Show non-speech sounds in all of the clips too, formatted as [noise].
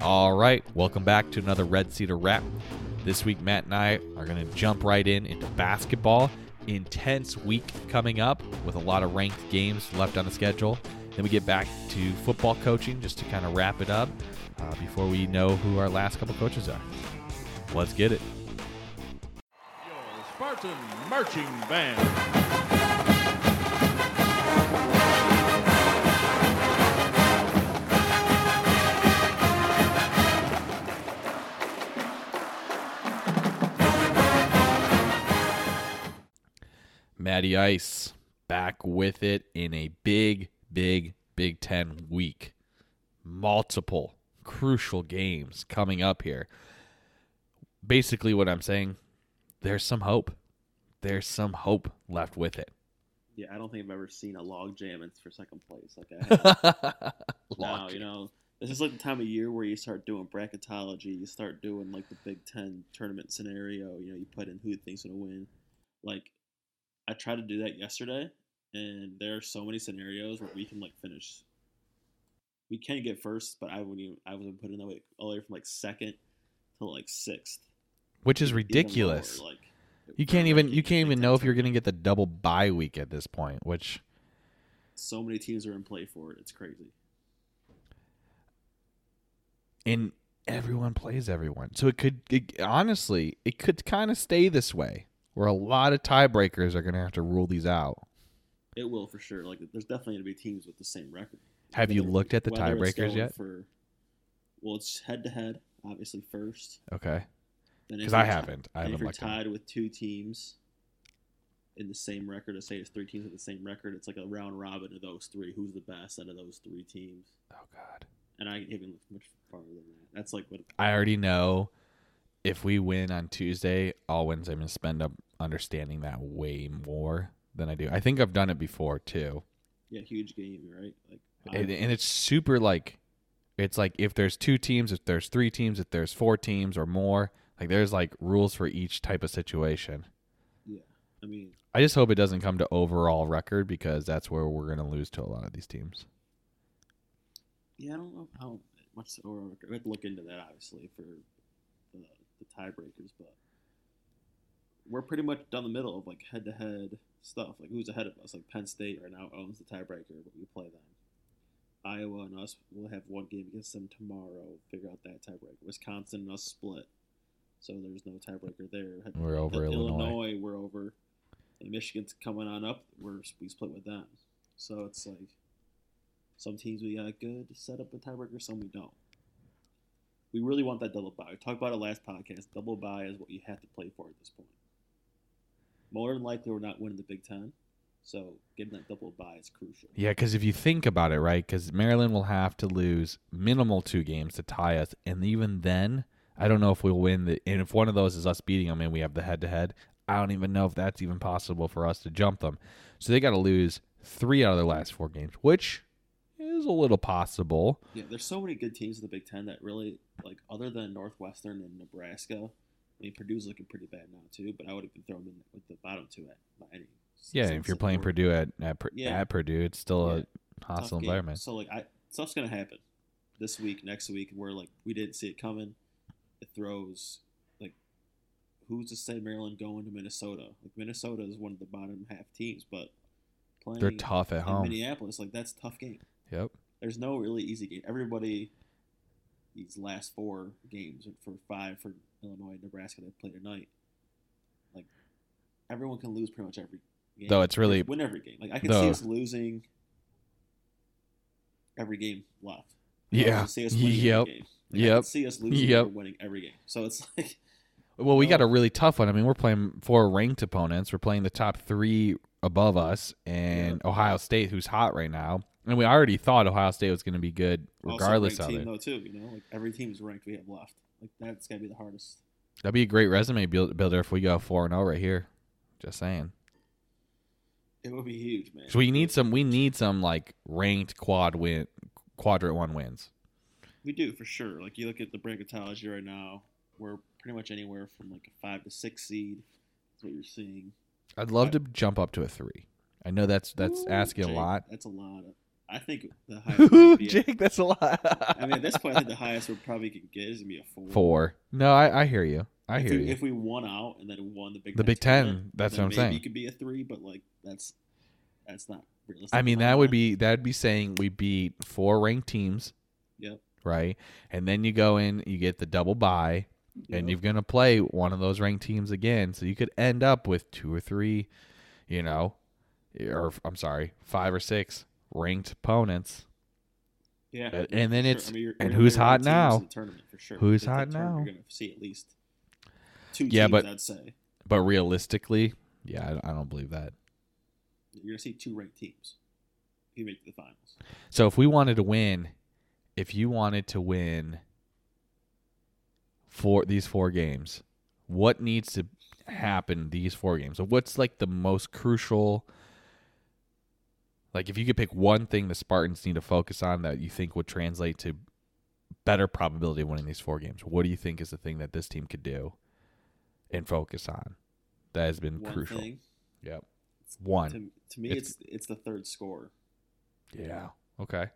All right, welcome back to another Red Cedar Wrap. This week, Matt and I are going to jump right in into basketball. Intense week coming up with a lot of ranked games left on the schedule. Then we get back to football coaching just to kind of wrap it up uh, before we know who our last couple coaches are. Let's get it. Spartan Marching Band. Matty Ice back with it in a big, big Big Ten week. Multiple crucial games coming up here. Basically, what I'm saying, there's some hope. There's some hope left with it. Yeah, I don't think I've ever seen a log jam in- for second place. Like I [laughs] have. now, you know, this is like the time of year where you start doing bracketology. You start doing like the Big Ten tournament scenario. You know, you put in who think's gonna win. Like, I tried to do that yesterday, and there are so many scenarios where we can like finish. We can get first, but I wouldn't. Even, I wasn't putting that way all the way from like second to like sixth. which is even lower, ridiculous. Like, You can't even you can't even know if you're going to get the double bye week at this point, which So many teams are in play for it. It's crazy. and everyone plays everyone. So it could it, honestly, it could kind of stay this way where a lot of tiebreakers are going to have to rule these out. It will for sure. Like, there's definitely going to be teams with the same record. Have you looked at the tiebreakers yet? For, well, it's head to head, obviously first. Okay. Then 'Cause if I haven't. I haven't if you're looked at it. tied with two teams in the same record, let's say it's three teams with the same record, it's like a round robin of those three. Who's the best out of those three teams? Oh god. And I even look much farther than that. That's like what I already know if we win on Tuesday, all Wednesday I'm going to spend up understanding that way more than I do. I think I've done it before too. yeah, huge game, right? Like and, and it's super like it's like if there's two teams if there's three teams if there's four teams or more like there's like rules for each type of situation yeah. I mean, i just hope it doesn't come to overall record because that's where we're going to lose to a lot of these teams Yeah, I don't know how much or we have to look into that obviously for the, the tiebreakers, but we're pretty much down the middle of like head to head stuff. Like who's ahead of us? Like Penn State right now owns the tiebreaker, but we play them. Iowa and us will have one game against them tomorrow. Figure out that tiebreaker. Wisconsin and us split, so there's no tiebreaker there. We're over Illinois. we're over. And Michigan's coming on up. We're we split with them. So it's like some teams we got good set up a tiebreaker, some we don't. We really want that double bye. We talked about it last podcast. Double bye is what you have to play for at this point. More than likely, we're not winning the Big Ten, so getting that double bye is crucial. yeah because if you think about it right because maryland will have to lose minimal two games to tie us and even then i don't know if we'll win the and if one of those is us beating them and we have the head to head i don't even know if that's even possible for us to jump them so they got to lose three out of their last four games which is a little possible Yeah, there's so many good teams in the Big Ten that really like other than Northwestern and Nebraska. I mean, Purdue's looking pretty bad now too, but I would have been thrown in with the bottom two at by any. Yeah, if you're playing. Purdue at at, Yeah. at Purdue, it's still Yeah. a hostile environment. So like, I stuff's gonna happen this week, next week, we're like, we didn't see it coming. It throws like, who's to say Maryland going to Minnesota? Like Minnesota is one of the bottom half teams, but playing They're tough at home. Minneapolis, like that's a tough game. Yep. There's no really easy game. Everybody, these last four games for five for Illinois, Nebraska that play tonight, like everyone can lose pretty much every game. Though it's really- win every game. Like I can though- see us losing every game left. I Yeah. can see us winning Yep. every game. Like, I Yep. can see us losing Yep. or winning every game. So it's [laughs] like Well, we got a oh. really tough one. I mean, we're playing four ranked opponents. We're playing the top three above us, and Ohio State, who's hot right now. And we already thought Ohio State was going to be good, also regardless ranked of team it. though too. You know, like every team is ranked we have left. Like that's gotta be the hardest. That'd be a great resume build- builder if we go four and zero right here. Just saying. It would be huge, man. So we need some. We need some like ranked quad win, quadrant one wins. We do for sure. Like you look at the bracketology right now, we're pretty much anywhere from like a five to six seed. That's what you're seeing. I'd love to jump up to a three. I know that's that's Ooh, asking a lot. That's a lot. Of, I think the [laughs] highest. would be a- Jake, that's a lot. I mean, at this point, I think the highest we probably could get is gonna be a four. Four. No, I, I hear you. I if hear we, you. If we won out and then won the Big The Ten Big Ten, tournament, that's then what I'm maybe saying. It could be a three, but like that's that's not realistic. I mean, in my that would be that would be saying we beat four ranked teams, Yep. right? And then you go in, you get the double bye, and you're gonna play one of those ranked teams again. So you could end up with two or three, you know, or I'm sorry, five or six ranked opponents. yeah. and- and then it's- sure. I mean, you're- and you're who's hot now? tournament for sure. Who's hot now? You're gonna see at least two Yeah, teams. but- I'd say But realistically, yeah, I, I don't believe that. you're gonna see two ranked teams. If you make the finals. So if we wanted to win, if you wanted to win for these four games, what needs to happen these four games? So what's like the most crucial like if you could pick one thing the Spartans need to focus on that you think would translate to better probability of winning these four games, what do you think is the thing that this team could do and focus on that has been One crucial? thing Yep. One. to, to me, It's- it's it's the third score. Yeah. Okay.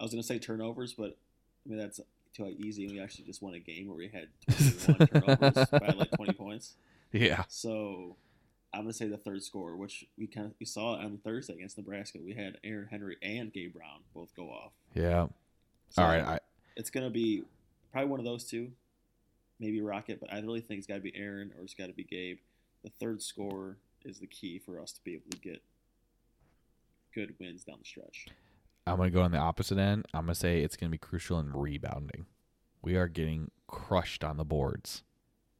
I was gonna say turnovers, but I mean that's too easy. We actually just won a game where we had [laughs] 21 turnovers by like 20 points. Yeah. So I'm gonna say the third score, which we kind of we saw on Thursday against Nebraska. We had Aaron Henry and Gabe Brown both go off. Yeah. So All right. I, it's gonna be probably one of those two, maybe Rocket, but I really think it's got to be Aaron or it's got to be Gabe. The third score is the key for us to be able to get good wins down the stretch. I'm going to go on the opposite end. I'm going to say it's going to be crucial in rebounding. We are getting crushed on the boards.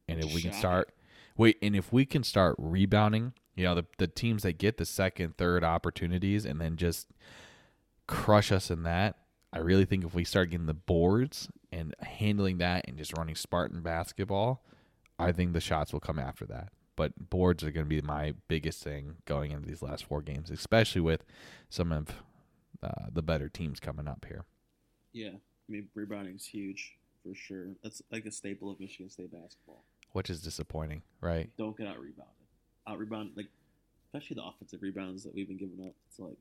And if we can start wait, and if we can start rebounding, you know, the the teams that get the second, third opportunities and then just crush us in that, I really think if we start getting the boards and handling that and just running Spartan basketball, I think the shots will come after that. But boards are going to be my biggest thing going into these last four games, especially with some of uh, the better teams coming up here. Yeah, I mean rebounding is huge for sure. That's like a staple of Michigan State basketball. Which is disappointing, right? Don't get out rebounded. Out rebound like especially the offensive rebounds that we've been giving up. It's like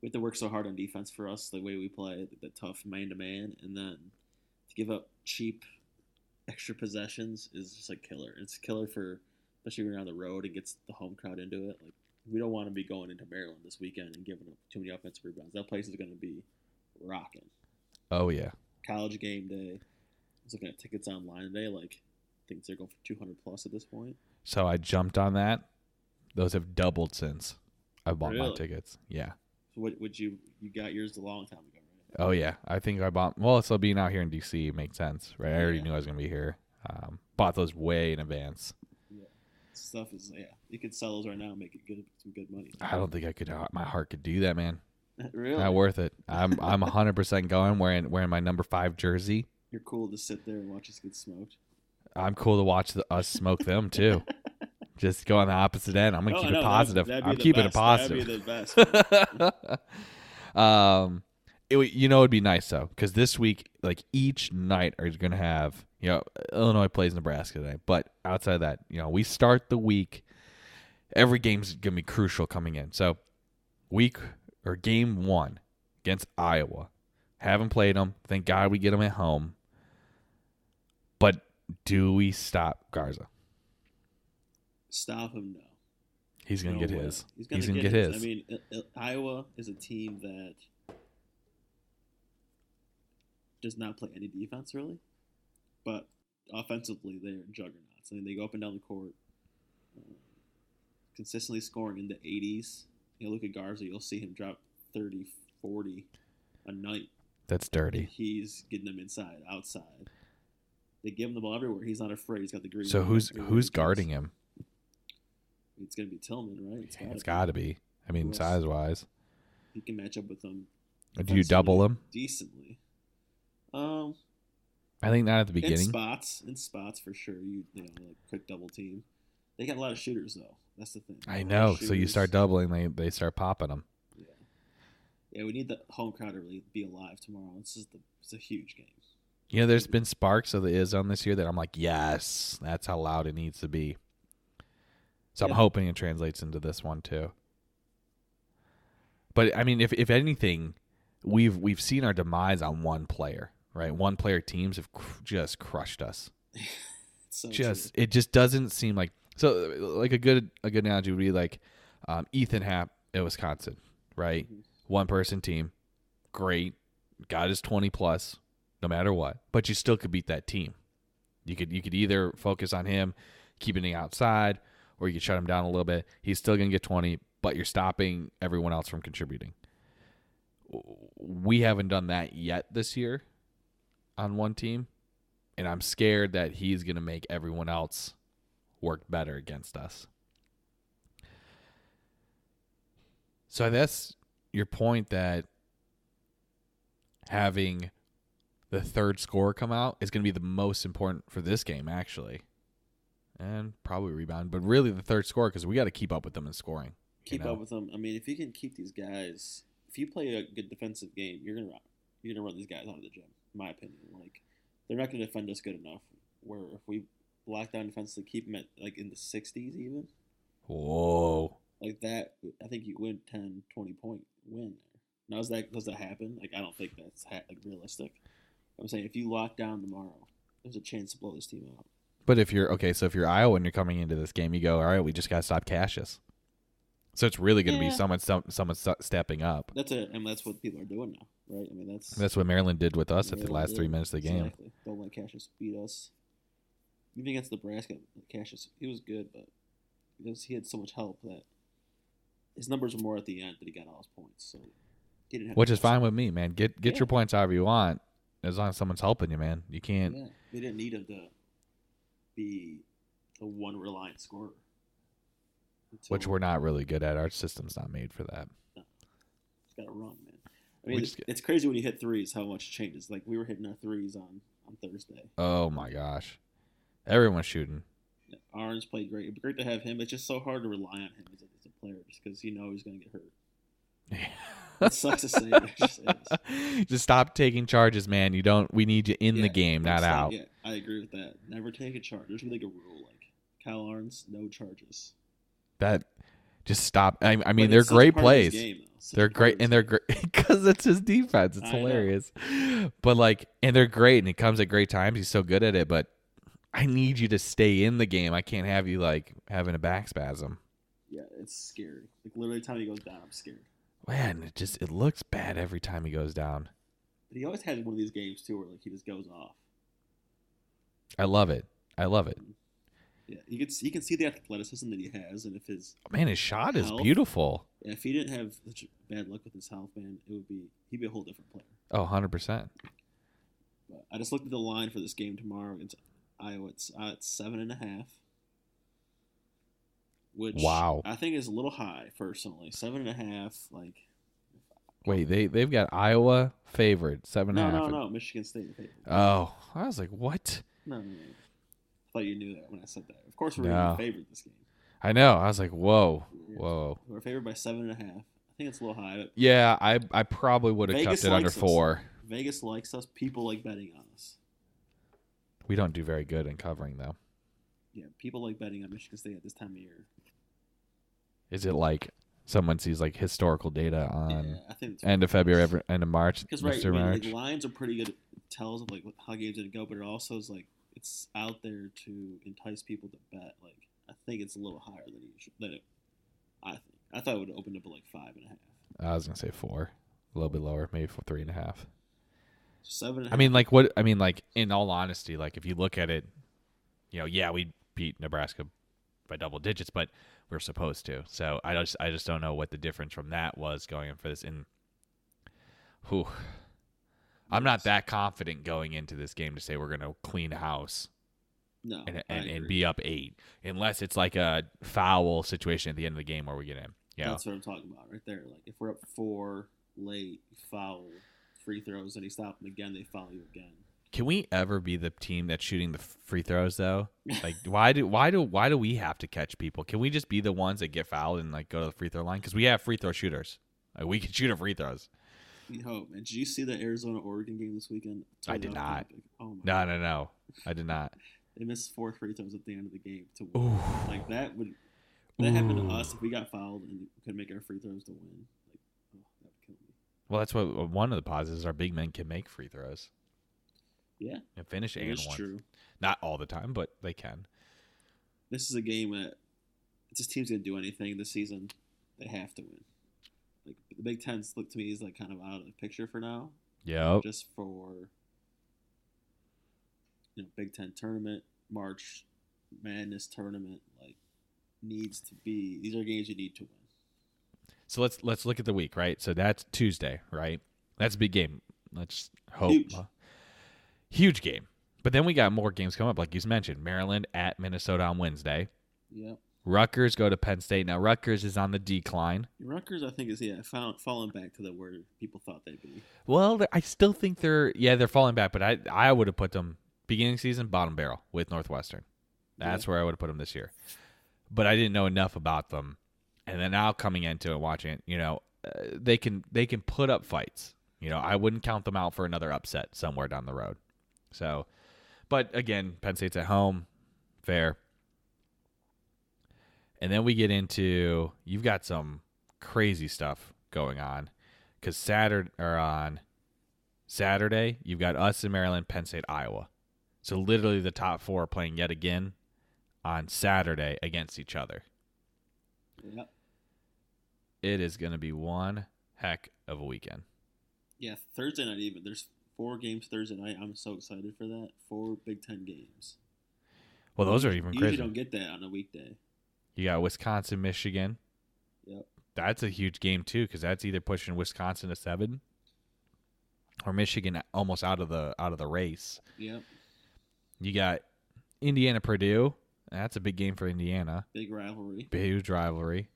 we have to work so hard on defense for us, the way we play, the, the tough man to man, and then to give up cheap extra possessions is just like killer. It's killer for especially when you're on the road and gets the home crowd into it. Like we don't want to be going into Maryland this weekend and giving up too many offensive rebounds. That place is going to be rocking. Oh yeah, College game day. I was looking at tickets online today. Like, think they're going for 200 plus at this point. so I jumped on that. Those have doubled since I bought my tickets. Yeah. So what would you you got yours a long time ago, right? Oh yeah, I think I bought. Well, so being out here in DC makes sense, right? I already Yeah. knew I was gonna be here. Um, bought those way in advance. Yeah, stuff is yeah. You could sell those right now and make it good some good money. I don't think I could. My heart could do that, man. [laughs] really. Not worth it. I'm I'm 100 percent going wearing wearing my number five jersey. You're cool to sit there and watch us get smoked. I'm cool to watch the, us smoke them too. [laughs] Just go on the opposite end. I'm gonna No, keep know, it that'd- positive. that'd I'm the keeping it positive. That'd [laughs] best. um, it, you know, it'd be nice though, because this week, like each night, are going to have you know Illinois plays Nebraska today, but outside of that, you know, we start the week. Every game's going to be crucial coming in. So, week or game one against Iowa, haven't played them. Thank God we get them at home. But do we stop Garza? Stop him no. He's going to No get way. his. He's gonna, He's gonna get, get his. his. I mean, Iowa is a team that does not play any defense really, but offensively they're juggernauts. I mean, they go up and down the court, uh, consistently scoring in the 80s. You look at Garza, you'll see him drop 30, 40 a night. That's dirty. he's getting them inside, outside. They give him the ball everywhere. He's not afraid. He's got the green. So who's who's guarding him? It's gonna be Tillman, right? It's It's gotta got to be. I mean, size wise. He can match up with them. Do you double him? decently? Um, I think not at the beginning. in spots, in spots for sure. You you know like quick double team. They got a lot of shooters though. That's the thing. I know. So you start doubling, they they start popping them. Yeah, yeah. We need the home crowd to really be alive tomorrow. This is the it's a huge game. You know, there's been sparks of the is on this year that I'm like, yes, that's how loud it needs to be. So I'm hoping it translates into this one too. But I mean, if if anything, we've we've seen our demise on one player, right? One player teams have cr- just crushed us. [laughs] So Just it just doesn't seem like so. Like a good a good analogy would be like um, Ethan Happ at Wisconsin, right? Mhm. One person team, great, got his twenty plus, no matter what. But you still could beat that team. You could you could either focus on him keeping it outside, or you could shut him down a little bit. He's still gonna get twenty, but you're stopping everyone else from contributing. We haven't done that yet this year on one team, and I'm scared that he's gonna make everyone else work better against us. So that's your point that having the third score come out is going to be the most important for this game, actually, and probably rebound, but really the third score because we got to keep up with them in scoring. keep know? up with them. I mean, if you can keep these guys, if you play a good defensive game, you're gonna run, you're gonna run these guys out of the gym. In my opinion, like they're not gonna defend us good enough. Where if we lock down defensively, keep them at like in the 60s even, Whoa. like that, I think you win 10, 20 point win there. Now, does that does that happen? Like I don't think that's ha- like realistic. I'm saying if you lock down tomorrow, there's a chance to blow this team out. But if you're okay, so if you're Iowa and you're coming into this game, you go, all right, we just got to stop Cassius. So it's really going to Yeah. be someone some, someone stepping up. That's it, and that's what people are doing now, right? I mean, that's That's what Maryland did with us at the last did. three minutes of the game. Exactly. Don't let Cassius beat us. Even against Nebraska, Cassius he was good, but because he had so much help that his numbers were more at the end that he got all his points. So he didn't have Which is fine with me, man. Get get Yeah. your points however you want, as long as someone's helping you, man. You can't. Yeah, we didn't need him to be the one reliant scorer. Which we're not really good at. Our system's not made for that. He's got to run, man. I mean, it's, get- it's crazy when you hit threes how much it changes. Like we were hitting our threes on on Thursday. Oh my gosh, everyone's shooting. Yeah, Ahrens played great. It'd be great to have him. It's just so hard to rely on him as a, as a player just because you know he's going to get hurt. [laughs] It sucks to say, it just. [laughs] Just stop taking charges, man. You don't. We need you in the game, not stop- out. Yeah, I agree with that. Never take a charge. There's like a rule, like Kyle Ahrens, no charges. That just stop. I, I mean, they're it's such a great plays. game, though. Such a They're great, and they're great [laughs] because it's his defense. It's I know. hilarious. But like, and they're great, and it comes at great times. He's so good at it. But I need you to stay in the game. I can't have you like having a back spasm. Yeah, it's scary. Like literally, time he goes down, I'm scared. Man, it just it looks bad every time he goes down. But he always has one of these games too, where like he just goes off. I love it. I love it. Yeah, you can see, you can see the athleticism that he has, and if his Man, his shot is Health. beautiful. if he didn't have such bad luck with his health, man, it would be he'd be a whole different player. Oh, 100%. But I just looked at the line for this game tomorrow against Iowa. It's uh, it's seven and a half, which Wow. I think is a little high personally. Seven and a half, like Wait, they they've got Iowa favored seven and no, a half. no, no, Michigan State. favored. Oh, I was like, what? No, no, no. I thought you knew that when I said that. Of course, we're No. favored this game. I know. I was like, whoa, whoa. We're favored by seven and a half. I think it's a little high. But Yeah, I I probably would have kept it under us. four. Vegas likes us. People like betting on us. We don't do very good in covering though. Yeah, people like betting on Michigan State at this time of year. Is it like someone sees like historical data on yeah, I think it's end of February, every, end of March, Because right, I mean, March? like, lines are pretty good. Tells of like how games didn't go, but it also is like it's out there to entice people to bet. Like I think it's a little higher than usual. Than it, I think. I thought it would open up at like five and a half. I was gonna say four, a little bit lower, maybe for three and a half. Seven. And a I half- mean, like what? I mean, like in all honesty, like if you look at it, you know, yeah, we beat Nebraska by double digits, but we're supposed to. So I just, I just don't know what the difference from that was going in for this. And whew, I'm not that confident going into this game to say we're gonna clean house no, and and, and be up eight, unless it's like a foul situation at the end of the game where we get in. Yeah, That's what I'm talking about right there. Like if we're up four late, foul free throws, and you stop them again, they foul you again. Can we ever be the team that's shooting the free throws though? Like why do why do why do we have to catch people? Can we just be the ones that get fouled and like go to the free throw line because we have free throw shooters? Like we can shoot a free throws. We hope, man. Did you see the Arizona Oregon game this weekend? I did not. topic. Oh my! No, no, no, I did not. They missed four free throws at the end of the game to win. Ooh, Like that would that happened to us if we got fouled and could make our free throws to win. Like, oh. Well, that's what one of the positives. Our big men can make free throws Yeah, and finish it and one. true. Not all the time, but they can. This is a game that if this team's gonna do anything this season, they have to win. Like the Big Ten's look to me is like kind of out of the picture for now, Yep. just for you know Big Ten tournament, March Madness tournament. Like needs to be. These are games you need to win. So let's let's look at the week, right? So that's Tuesday, right? That's a big game. Let's hope Huge. Huge game. But then we got more games coming up, like you mentioned. Maryland at Minnesota on Wednesday. Yep. Rutgers go to Penn State. Now Rutgers is on the decline. Rutgers, I think, is yeah, found, falling back to the where people thought they'd be. Well, I still think they're yeah they're falling back, but I I would have put them beginning season bottom barrel with Northwestern. That's where I would have put them this year. But I didn't know enough about them, and then now coming into it, watching it, you know, uh, they can they can put up fights. You know, I wouldn't count them out for another upset somewhere down the road. So, but again, Penn State's at home, fair. And then we get into you've got some crazy stuff going on because Saturday or on Saturday you've got us in Maryland, Penn State, Iowa. So literally the top four are playing yet again on Saturday against each other. Yep. It is going to be one heck of a weekend. Yeah, Thursday night even. There's four games Thursday night. I'm so excited for that. Four Big Ten games. Well, those are even you crazy. usually don't get that on a weekday. You got Wisconsin, Michigan. Yep. That's a huge game too because that's either pushing Wisconsin to seven or Michigan almost out of the out of the race. Yep. You got Indiana, Purdue. That's a big game for Indiana. Big rivalry. Huge rivalry.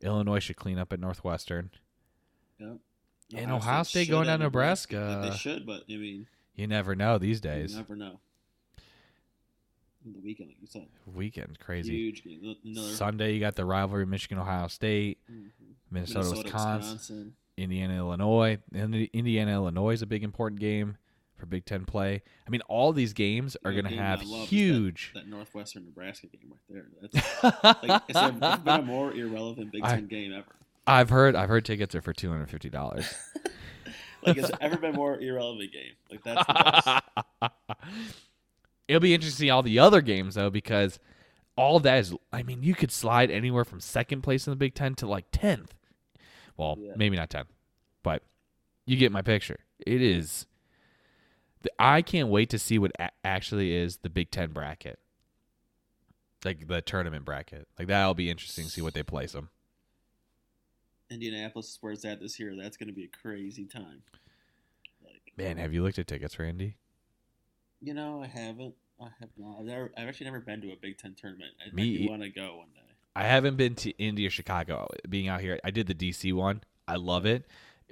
Illinois should clean up at Northwestern. Yep. And Ohio State going should down at Nebraska. Like they should, but I mean, You never know these days. you never know. The weekend, like you said, Weekend crazy. huge game. Another Sunday you got the rivalry Michigan Ohio State, Mhm. Minnesota, Minnesota, Wisconsin, Wisconsin. Indiana Illinois. Indiana Illinois is a big important game for Big 10 play. I mean all these games are going to have I huge That, that Northwestern Nebraska game right there. [laughs] That's like it's, a, it's been a more irrelevant Big I- Ten game ever. I've heard I've heard tickets are for $250. [laughs] Like it's ever been more irrelevant game. Like that's the best. [laughs] It'll be interesting to see all the other games though, because all that is. I mean, you could slide anywhere from second place in the Big Ten to like tenth. Well, Yeah. maybe not tenth, but you get my picture. It is. The, I can't wait to see what actually is the Big Ten bracket, like the tournament bracket. Like that'll be interesting to see what they place them. Indianapolis is where it's at this year. That's going to be a crazy time. Like, Man, have you looked at tickets Randy? You know, I haven't. I have not. I've, never, I've actually never been to a Big Ten tournament. I, Me want to go one day. I haven't been to Indy or Chicago. Being out here, I did the DC one. I love it.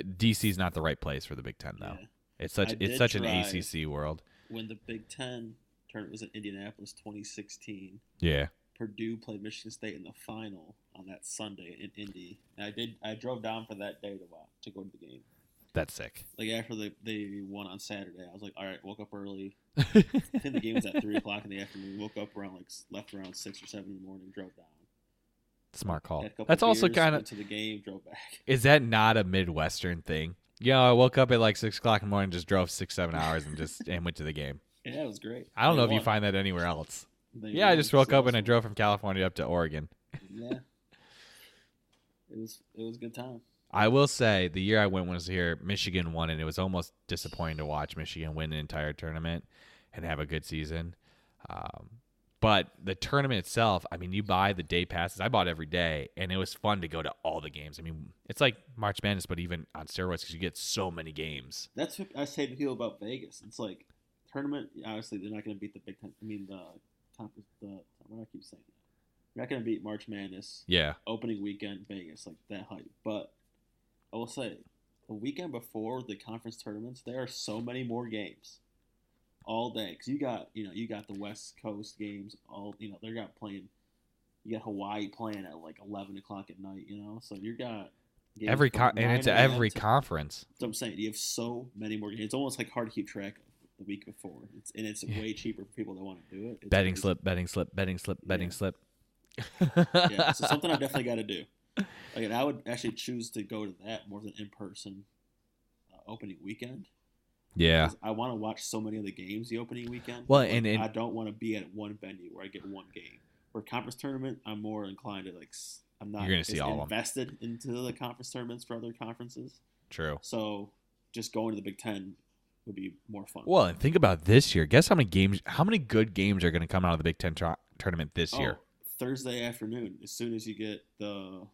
DC's not the right place for the Big Ten though. Yeah. It's such I it's such an. ACC world. When the Big Ten tournament was in Indianapolis 2016, Yeah. Purdue played Michigan State in the final on that Sunday in Indy. And I did. I drove down for that day to watch to go to the game. That's sick. Like after the, they won on Saturday, I was like, all right, woke up early. [laughs] I think the game was at three o'clock in the afternoon. Woke up around like left around six or seven in the morning. Drove down. Smart call. That's also kind of to the game. Drove back. is that not a Midwestern thing? You know, I woke up at like six o'clock in the morning, just drove six seven hours, and just and went to the game. [laughs] Yeah, it was great. I don't They know if you find that anywhere else. Yeah, I just woke up and I drove from California up to Oregon. Yeah, it was it was a good time. I will say the year I went was here, Michigan won, and it was almost disappointing to watch Michigan win an entire tournament and have a good season. Um, but the tournament itself, I mean, you buy the day passes. I bought every day, and it was fun to go to all the games. I mean, it's like March Madness, but even on steroids because you get so many games. That's what I say to people about Vegas. It's like tournament. Obviously, they're not going to beat the Big Ten. I mean, the conference. The what do I keep saying? that? They're not going to beat March Madness Yeah, opening weekend Vegas like that hype. But I will say, the weekend before the conference tournaments, there are so many more games all day because you got you know you got the West Coast games all you know they're got playing. You got Hawaii playing at like eleven o'clock at night. You know, so you got every con- and it's every conference. that's what I'm saying. You have so many more games. It's almost like hard to keep track of the week before. It's, and it's Yeah. way cheaper for people that want to do it. It's Betting crazy. slip, betting slip, betting slip, betting Yeah. slip. Yeah, so [laughs] something I definitely got to do. Like, I would actually choose to go to that more than in person uh, opening weekend. Yeah, I want to watch so many of the games the opening weekend. Well, and- and- I don't want to be at one venue where I get one game. For conference tournament, I'm more inclined to like. I'm not You're gonna see all invested into the conference tournaments for other conferences. True. So just going to the Big Ten would be more fun. Well, and think about this year. Guess how many games, how many good games are going to come out of the Big Ten tournament this Oh, year? Thursday afternoon, as soon as you get the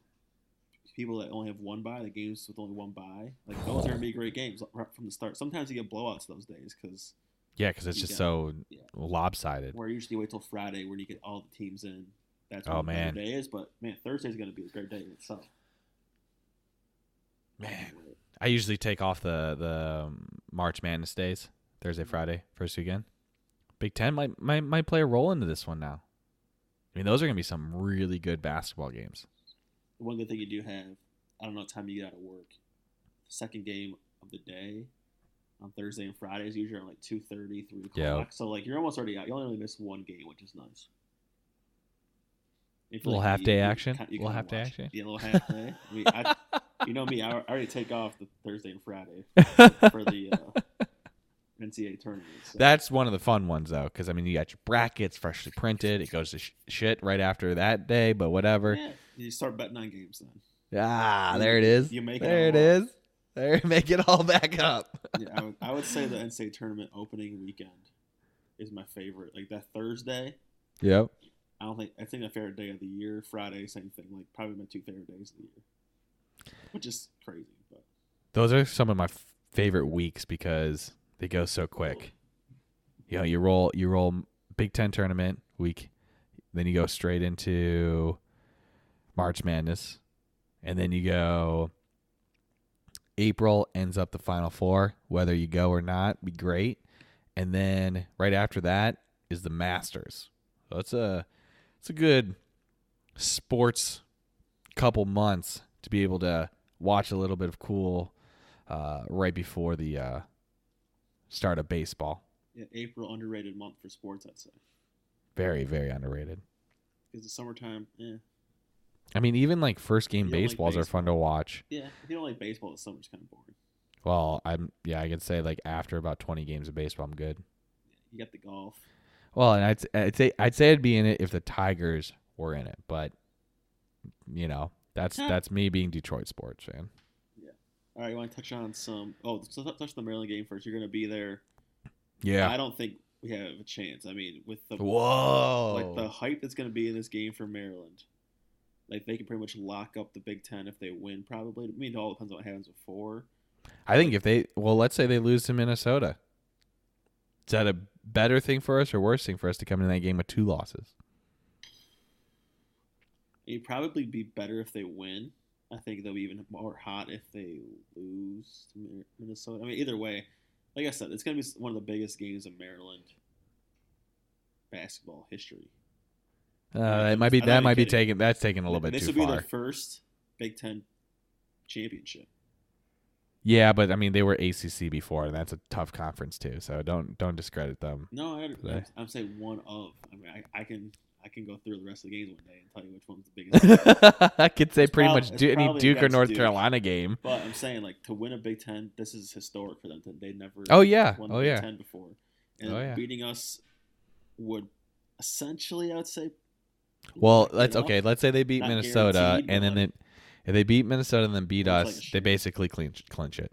people that only have one bye, the games with only one bye, like those are gonna [sighs] be great games right from the start. Sometimes you get blowouts those days because Yeah, because it's just so yeah. lobsided. where usually you wait till Friday when you get all the teams in. That's Oh, when the man. day is. But man, Thursday's gonna be a great day in itself. Man, I usually take off the the um, March Madness days, Thursday, mm-hmm. Friday, first weekend. Big Ten might might might play a role into this one now. I mean, those are going to be some really good basketball games. The one good thing you do have, I don't know what time you get out of work. The second game of the day on Thursday and Friday is usually around like 2.30, 3 o'clock. So like you're almost already out. You only really miss one game, which is nice. If, Little like, half-day you- you action? kinda- you Little half-day action? Yeah, a little half day. I mean, I, [laughs] you know me, I I already take off the Thursday and Friday for the uh, [laughs] NCAA tournament. So. That's one of the fun ones though, because I mean, you got your brackets freshly printed. It goes to sh- shit right after that day, but whatever. yeah, you start betting on games then. Ah, there it is. you make there it up. is. There, [laughs] make it all back up. [laughs] yeah, I would, I would say the NCAA tournament opening weekend is my favorite. Like that Thursday, Yep. I don't think I think my favorite day of the year. Friday, same thing. Like probably my two favorite days of the year, which is crazy. But Those are some of my f- favorite weeks because they go so quick. You know, you roll you roll Big Ten tournament week, then you go straight into March Madness, and then you go. April ends up the Final Four, whether you go or not, be great, and then right after that is the Masters. So it's a it's a good sports couple months to be able to watch a little bit of cool uh, right before the uh, start of baseball. yeah, April underrated month for sports, I'd say, Very, very underrated. because the summertime. Yeah, I mean, even like first game don't like baseballs are fun to watch. yeah. If you don't like baseball, the summer's kind of boring. Well, I'm yeah, I could say like after about 20 games of baseball, I'm good. You got the golf. Well, and I'd I'd say I'd say I'd be in it if the Tigers were in it, but you know that's Huh. that's me being Detroit sports fan. Yeah. All right, you want to touch on some? Oh, so t- touch the Maryland game first. You're going to be there. Yeah. I don't think we have a chance. I mean, with the Whoa. like the hype that's going to be in this game for Maryland, like they can pretty much lock up the Big Ten if they win. Probably. I mean, it all depends on what happens before. I think if they well, let's say they lose to Minnesota. Is that a better thing for us or worse thing for us to come in that game with two losses? It'd probably be better if they win. I think they'll be even more hot if they lose to Minnesota. I mean, either way, like I said, it's going to be one of the biggest games in Maryland basketball history. Uh, might be that might be taking that's taking a little bit this would be their first Big Ten championship. Yeah, but I mean they were ACC before, and that's a tough conference too. So don't don't discredit them. No, I, I'm saying one of. I mean, I, I can I can go through the rest of the games one day and tell you which one's the biggest. [laughs] I could say It's pretty prob- much du- any Duke or North Duke. Carolina game. but I'm saying like to win a Big Ten, this is historic for them. They never. Oh yeah, won oh Big yeah. Ten before, and Oh, yeah. beating us would essentially, I would say. Well, let's okay. Let's say they beat Not Minnesota, and then but- they, if they beat Minnesota and then beat like us, they basically clinch clinch it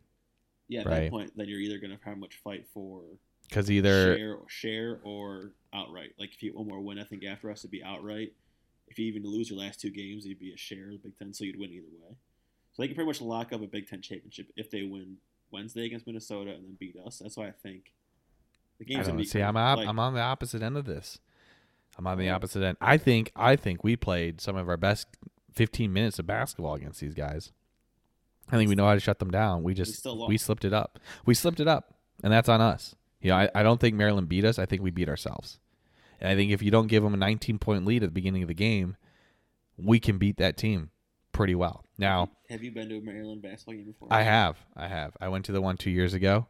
Yeah, at right. that point, then you're either going to have much fight for because either share, share or outright. Like if you get one more win, I think after us it'd be outright. If you even lose your last two games, it'd be a share of the Big Ten, so you'd win either way. So they can pretty much lock up a Big Ten championship if they win Wednesday against Minnesota and then beat us. That's why I think the I game's don't gonna be See. I'm op- Like, I'm on the opposite end of this. I'm on the opposite end. I think I think we played some of our best 15 minutes of basketball against these guys. I think we know how to shut them down. We just still we slipped it up. We slipped it up, and that's on us. You know, I, I don't think Maryland beat us. I think we beat ourselves. And I think if you don't give them a 19 point lead at the beginning of the game, we can beat that team pretty well. Now, have you been to a Maryland basketball game before? I have, I have. I went to the one two years ago.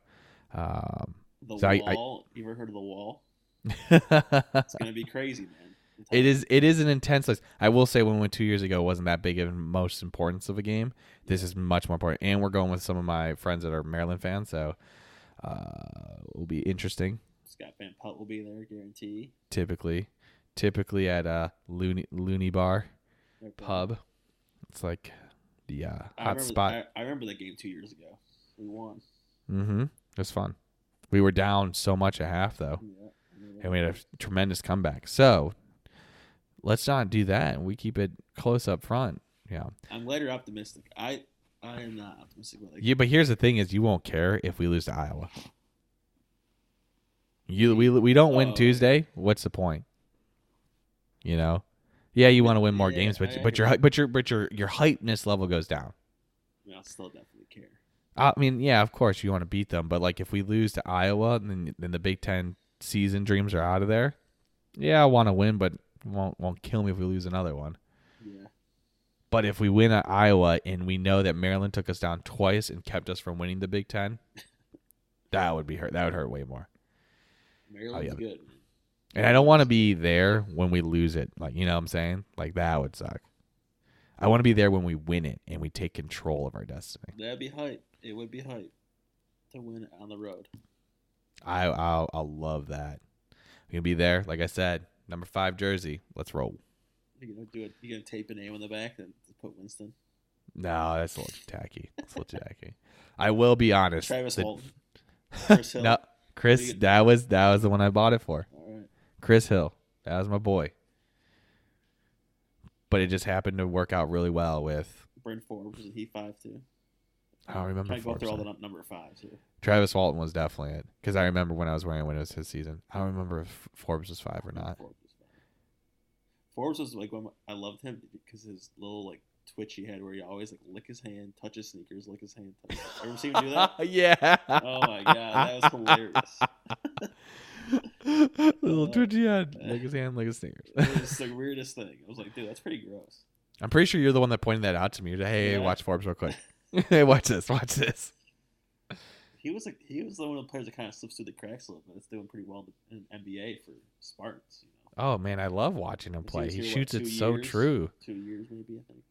Um, The So I- I- wall. you ever heard of the wall? [laughs] It's gonna be crazy, man. It is it is an intense list. I will say when we went two years ago it wasn't that big of most importance of a game. This is much more important. And we're going with some of my friends that are Maryland fans, so uh will be interesting. Scott Van Pelt will be there, guarantee. Typically. Typically at a loony loony bar They're pub. It's like the uh, hot spot. I, I remember that game two years ago. We won. mm-hmm. It was fun. We were down so much at half though. Yeah. And we had a tremendous comeback. So let's not do that, and we keep it close up front. Yeah, I'm glad you're optimistic. I I am not optimistic. But like, yeah. But here's the thing: is you won't care if we lose to Iowa. You we we don't win Oh. Tuesday. What's the point? You know, yeah, you want to win more Yeah, games, but I but your but your but your your hypeness level goes down. I mean, I'll still definitely care. I mean, yeah, of course you want to beat them, but like if we lose to Iowa, and then then the Big Ten season dreams are out of there. Yeah, I want to win, but won't won't kill me if we lose another one. But if we win at Iowa and we know that Maryland took us down twice and kept us from winning the Big Ten, that would be hurt. That would hurt way more. Maryland's yeah. good. And I don't want to be there when we lose it. Like you know what I'm saying? Like that would suck. I want to be there when we win it and we take control of our destiny. That'd be hype. It would be hype to win on the road. I I'll, I'll love that. We can be there. Like I said, number five jersey. Let's roll. You gonna do it? You gonna tape a name on the back and put Winston? No, that's a little too tacky. That's a little too tacky. I will be honest. Travis the- Walton. Chris [laughs] Hill. no, Chris. That was that was the one I bought it for. All right. Chris Hill. That was my boy. But it just happened to work out really well with Bryn Forbes is he five too? I don't remember Trying to go Forbes through all the number fives here. Travis Walton was definitely it because I remember when I was wearing it when it was his season. I don't remember if Forbes was five or not. Forbes was five. Forbes was like my- I loved him because his little like twitch he had where he always like lick his hand, touch his sneakers, lick his hand. Touch his... Ever seen him do that? [laughs] yeah. Oh my god, that was hilarious. [laughs] Little Uh, twitchy head, lick his hand, lick his sneakers. It was [laughs] the weirdest thing. I was like, dude, that's pretty gross. I'm pretty sure you're the one that pointed that out to me. You're like, hey, Yeah. watch Forbes real quick. hey, watch this, watch this. He was like he was the one of the players that kind of slips through the cracks a little bit. It's doing pretty well in NBA for Spartans. You know, Oh man, I love watching him play. He what, shoots it two so true. two years maybe I think.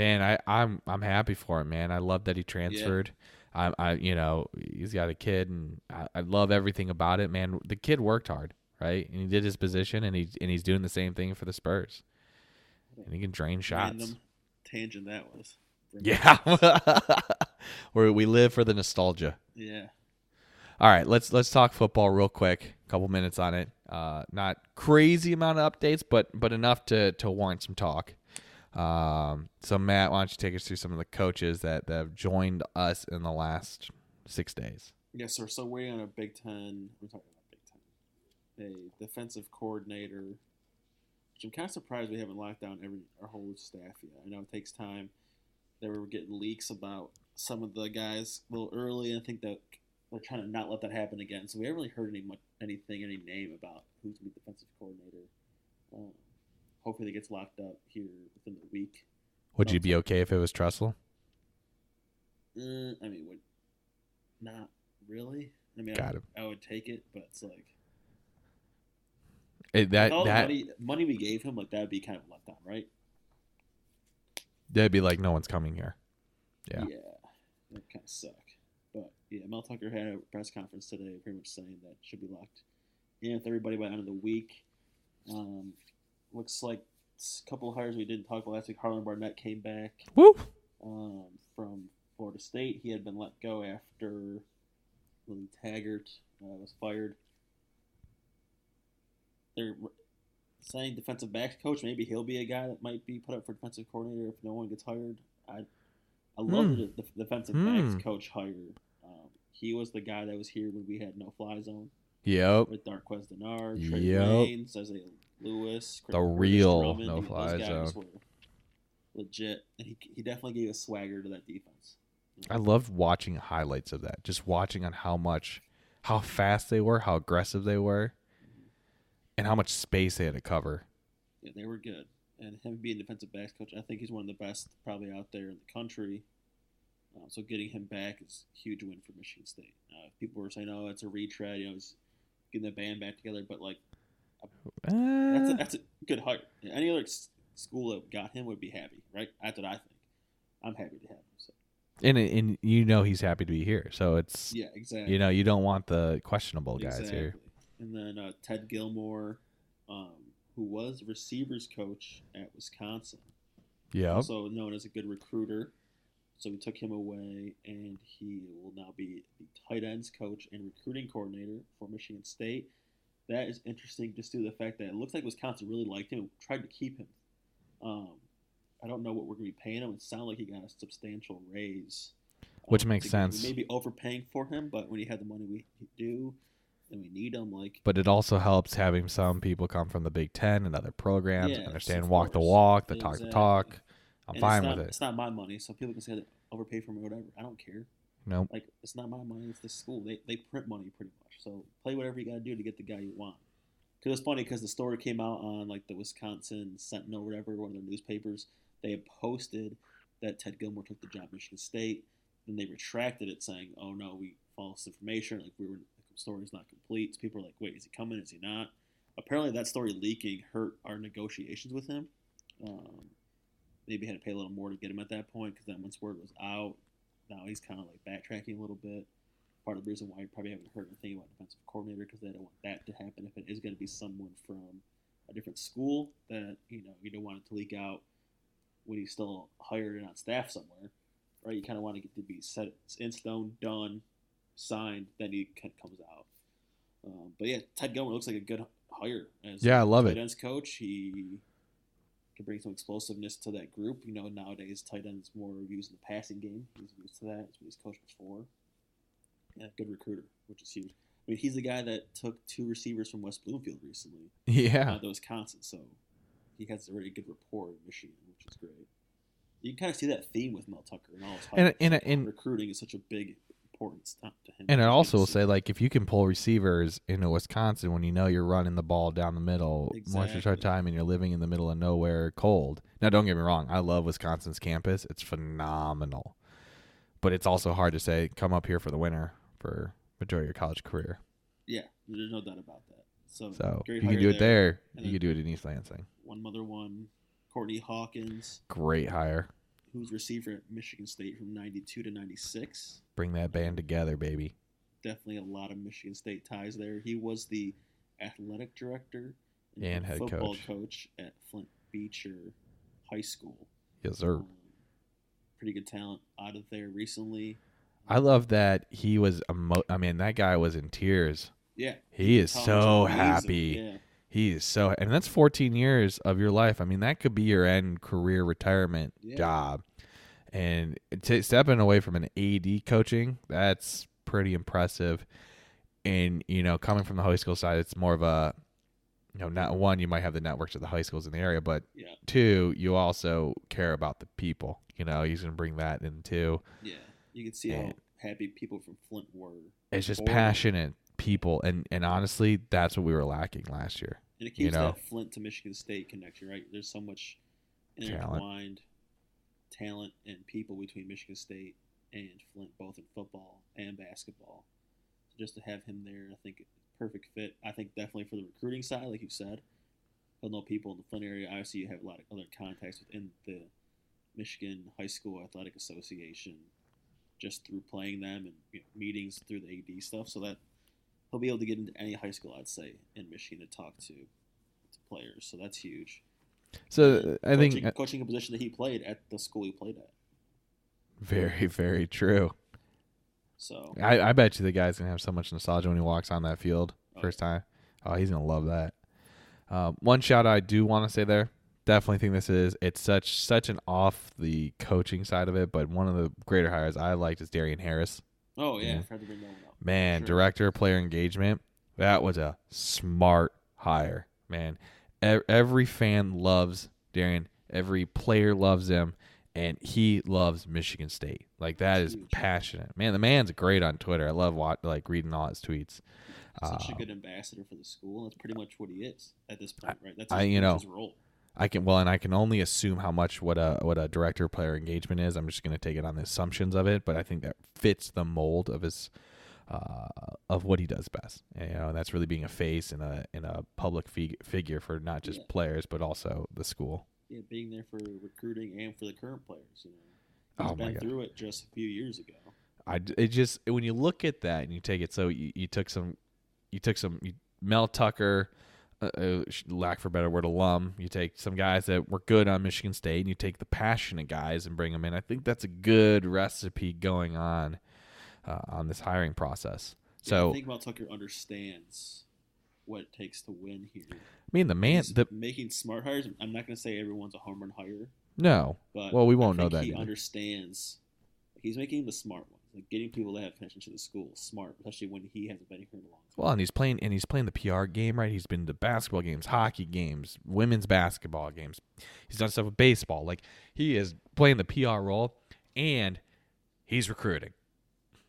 Man, I, I'm I'm happy for him, man. I love that he transferred. I, I, you know, he's got a kid, and I, I love everything about it, man. The kid worked hard, right? And he did his position, and he and he's doing the same thing for the Spurs. And he can drain shots. Random tangent that was. Yeah, [laughs] where we live for the nostalgia. Yeah. All right, let's let's talk football real quick. A couple minutes on it. Uh, not crazy amount of updates, but but enough to to warrant some talk. Um, so Matt, why don't you take us through some of the coaches that, that have joined us in the last six days? Yes, sir. So we're on a Big Ten. We're talking about Big Ten. A defensive coordinator, which I'm kind of surprised we haven't locked down every our whole staff yet. I know it takes time. They were getting leaks about some of the guys a little early, and I think that they're trying to not let that happen again. So we haven't really heard any much, anything, any name about who's going to be defensive coordinator. Um, hopefully, it gets locked up here within the week. Would you be okay if it was Tressel? Uh, I mean, would not really. I mean, Got I. I would take it, but it's like It, that with all the that money, money we gave him, like that would be kind of let down, right? that'd be like no one's coming here. Yeah. yeah, that kind of suck. But yeah, Mel Tucker had a press conference today, pretty much saying that should be locked in with everybody by the end of the week. Um, looks like a couple of hires we didn't talk about last week. Harlon Barnett came back Woo! um, from Florida State. He had been let go after Willie Taggart uh, was fired. They're saying defensive backs coach. Maybe he'll be a guy that might be put up for defensive coordinator if no one gets hired. I I love Hmm. the def- defensive Hmm. backs coach hire. Um, he was the guy that was here when we had no fly zone Yep. with Darqueze Dennard, Trae Yep. Isaiah Lewis, The real Drummond. no fly zone. legit, and he he definitely gave a swagger to that defense. I loved watching highlights of that. Just watching on how much, how fast they were, how aggressive they were, and how much space they had to cover. Yeah, they were good. And him being defensive backs coach, I think he's one of the best probably out there in the country. Uh, so getting him back is a huge win for Michigan State. Uh, people were saying, "Oh, it's a retread," you know, he's getting the band back together, but like That's Eh, a, that's a good hire. Any other school that got him would be happy, right? That's what I think. I'm happy to have him. So and and you know he's happy to be here, so it's yeah, exactly. you know you don't want the questionable guys exactly. here. And then uh, Ted Gilmore, um, who was receivers coach at Wisconsin, Yeah. also known as a good recruiter. So we took him away, and he will now be the tight ends coach and recruiting coordinator for Michigan State. That is interesting, just due to the fact that it looks like Wisconsin really liked him, and tried to keep him. Um, I don't know what we're going to be paying him. It sounded like he got a substantial raise, Which um, makes to get- we sense. Maybe overpaying for him, but when he had the money we do, and we need him, like But it also helps having some people come from the Big Ten and other programs, understand walk the walk, the talk the talk. I'm and fine it's not, with it. It's not my money, so people can say that overpay for me, or whatever. I don't care. Nope. Like it's not my money; it's the school. They they print money pretty much. So play whatever you got to do to get the guy you want. Because it's funny because the story came out on like the Wisconsin Sentinel, or whatever, one of their newspapers. They had posted that Ted Gilmore took the job at Michigan State. Then they retracted it, saying, "Oh no, we false information. Like we were, the story's not complete." So people are like, "Wait, is he coming? Is he not?" Apparently, that story leaking hurt our negotiations with him. Um, maybe had to pay a little more to get him at that point because then once word was out, now he's kind of like backtracking a little bit. Part of the reason why you probably haven't heard anything about defensive coordinator because they don't want that to happen if it is going to be someone from a different school that you know you don't want it to leak out when he's still hired and on staff somewhere, right? You kind of want to get to be set in stone, done, signed, then he comes out. Um, but yeah, Ted Gilmore looks like a good hire as Yeah, I love it. ends coach. He can bring some explosiveness to that group. You know, nowadays tight ends more used in the passing game. He's used to that. That's what he's coached before. Yeah, good recruiter, which is huge. I mean, he's the guy that took two receivers from West Bloomfield recently Yeah. uh, to Wisconsin, so he has a really good rapport in Michigan, which is great. You can kind of see that theme with Mel Tucker and all his And- and- and- recruiting is such a big importance to to him. And I also will say, like, if you can pull receivers into Wisconsin when you know you're running the ball down the middle most of Exactly. the time and you're living in the middle of nowhere cold. Now, don't get me wrong. I love Wisconsin's campus. It's phenomenal. But it's also hard to say, come up here for the winter for majority of your college career. yeah, there's no doubt about that. So, So great you can do it there. And You then- can do it in East Lansing. One mother one, Courtney Hawkins, Great hire. Who's receiver at Michigan State from '92 to '96. Bring that band together, baby. Definitely a lot of Michigan State ties there. He was the athletic director And head football coach. coach at Flint Beecher High School. Yes, sir. Um, pretty good talent out of there recently. I love that he was. Emo- I mean, that guy was in tears. Yeah, He is so happy. Yeah, He is so, and that's 14 years of your life. I mean, that could be your end career retirement Yeah. job. And t- stepping away from an AD coaching, that's pretty impressive. And you know, coming from the high school side, it's more of a, you know, not one you might have the networks of the high schools in the area, but yeah, two, you also care about the people. You know, he's gonna bring that in too. yeah. You can see how And- happy people from Flint were. It's just passionate people, and and honestly, that's what we were lacking last year. And it you know. that Flint to Michigan State connection, right? There's so much Talent. intertwined talent and people between Michigan State and Flint, both in football and basketball. So just to have him there, I think perfect fit. I think definitely for the recruiting side, like you said, he'll know people in the Flint area. Obviously, you have a lot of other contacts within the Michigan High School Athletic Association, just through playing them and you know, meetings through the AD stuff. So that he'll be able to get into any high school, I'd say, in Michigan to talk to to players. So that's huge. So I think coaching, coaching a position that he played at the school he played at. very, very true. So I, I bet you the guy's gonna have so much nostalgia when he walks on that field Oh, first time. Oh, he's gonna love that. Um, one shout I do want to say there. Definitely think this is it's such such an off the coaching side of it, but one of the greater hires I liked is Darien Harris. Oh yeah, Yeah. I forgot to bring that one up. Man, Sure. director of player engagement. That was a smart hire, man. Every fan loves Darien. Every player loves him, and he loves Michigan State. Like that is Huge. passionate. Man, the man's great on Twitter. I love wat- like reading all his tweets. Such Uh, a good ambassador for the school. That's pretty much what he is at this point, right? That's I- you know, his role. I can well, and I can only assume how much what a what a director player engagement is. I'm just going to take it on the assumptions of it, but I think that fits the mold of his uh, of what he does best. And, you know, and that's really being a face and a in a public fig- figure for not just Yeah. players but also the school. Yeah, being there for recruiting and for the current players. You know, he's Oh been through it just a few years ago. I it just when you look at that and you take it so you, you took some you took some you, Mel Tucker uh, uh, lack for a better word alum you take some guys that were good on Michigan State and you take the passionate guys and bring them in I think that's a good recipe going on uh, on this hiring process Yeah, so I think Mel Tucker understands what it takes to win here. I mean the man He's the making smart hires. I'm not going to say everyone's a home run hire, no but Well, we won't know that He either. understands. He's making the smart ones, like getting people to have attention to the school. Smart, especially when he hasn't been here in a long time. Well, and he's playing and he's playing the PR game, right? He's been to basketball games, hockey games, women's basketball games. He's done stuff with baseball. Like he is playing the PR role and he's recruiting.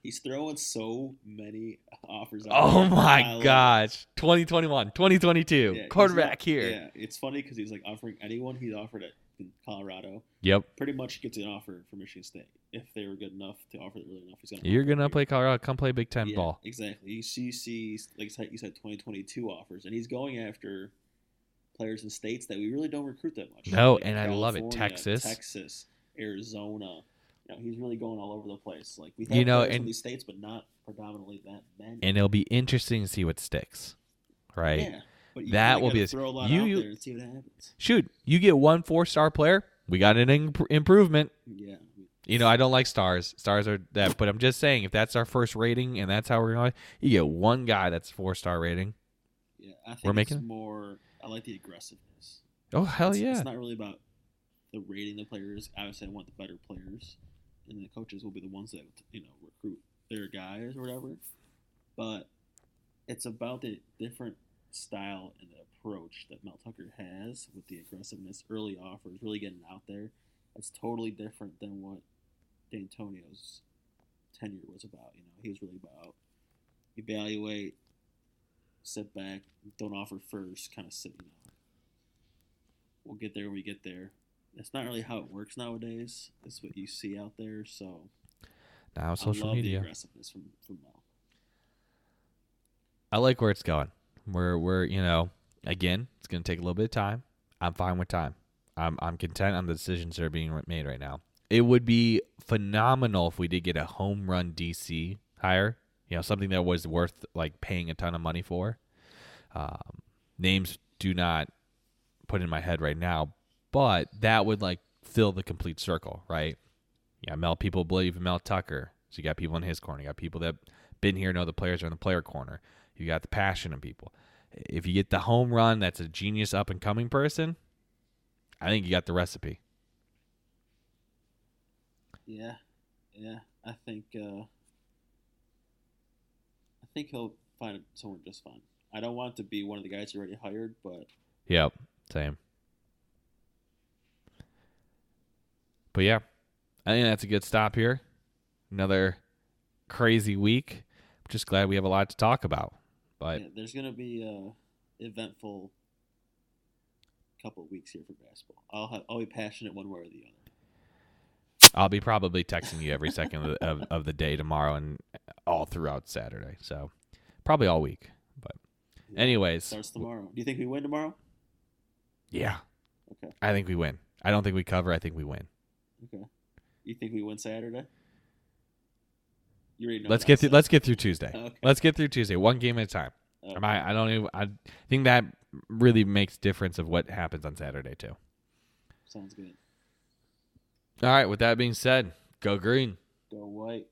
He's throwing so many offers. out Oh. [laughs] I my love gosh. 2021, 2022. Yeah, quarterback here. Yeah, it's funny because he's like offering anyone he's offered at in Colorado. Yep. Pretty much gets an offer for Michigan State if they were good enough to offer it early enough. He's gonna. You're going to play Colorado, come play Big 10 Yeah, ball. Exactly. You see, you see, like you said, you said 2022 offers, and he's going after players in states that we really don't recruit that much. No, Like and I love it. Texas. Texas, Arizona. You know, he's really going all over the place. Like we have You know, from these states, but not predominantly that many. And it'll be interesting to see what sticks. Right? Yeah, That will be gotta a- throw a lot you- out you- there and see what happens. Shoot, you get one four-star player, we got an imp- improvement. Yeah, You know, I don't like stars. Stars are that, but I'm just saying if that's our first rating and that's how we're going, you get one guy that's four star rating. yeah. I think We're it's making- more. I like the aggressiveness. Oh hell it's, yeah! It's not really about the rating the players. Obviously, I want the better players, and the coaches will be the ones that you know recruit their guys or whatever. But it's about the different style and the approach that Mel Tucker has with the aggressiveness, early offers, really getting out there. It's totally different than what D'Antonio's tenure was about. You know, he was really about evaluate, sit back, don't offer first, kind of sit. You know, we'll get there when we get there. That's not really how it works nowadays. It's what you see out there. So now I social love the media. aggressiveness from from Mel. I like where it's going. We're we're you know again, it's gonna take a little bit of time. I'm fine with time. I'm I'm content on the decisions that are being made right now. It would be phenomenal if we did get a home run DC hire. You know, something that was worth like paying a ton of money for. Um, names do not put in my head right now, but that would like fill the complete circle, right? Yeah, Mel people believe Mel Tucker. So you got people in his corner. You got people that been here know the players are in the player corner. You got the passion of people. If you get the home run that's a genius up and coming person, I think you got the recipe. Yeah, yeah. I think uh, I think he'll find someone just fine. I don't want to be one of the guys you already hired, but Yep, same. But yeah, I think that's a good stop here. Another crazy week. I'm just glad we have a lot to talk about. But yeah, there's gonna be a eventful couple of weeks here for basketball. I'll have, I'll be passionate one way or the other. I'll be probably texting you every second of the, of, of the day tomorrow and all throughout Saturday. So probably all week. But anyways, Starts tomorrow. Do you think we win tomorrow? yeah, Okay. I think we win. I don't think we cover. I think we win. Okay. You think we win Saturday? You already know. let's get through. Let's get through Tuesday. [laughs] Okay. Let's get through Tuesday. One game at a time. Okay. Am I? I don't even. I think that really makes difference of what happens on Saturday too. Sounds good. All right. With that being said, go green. Go white.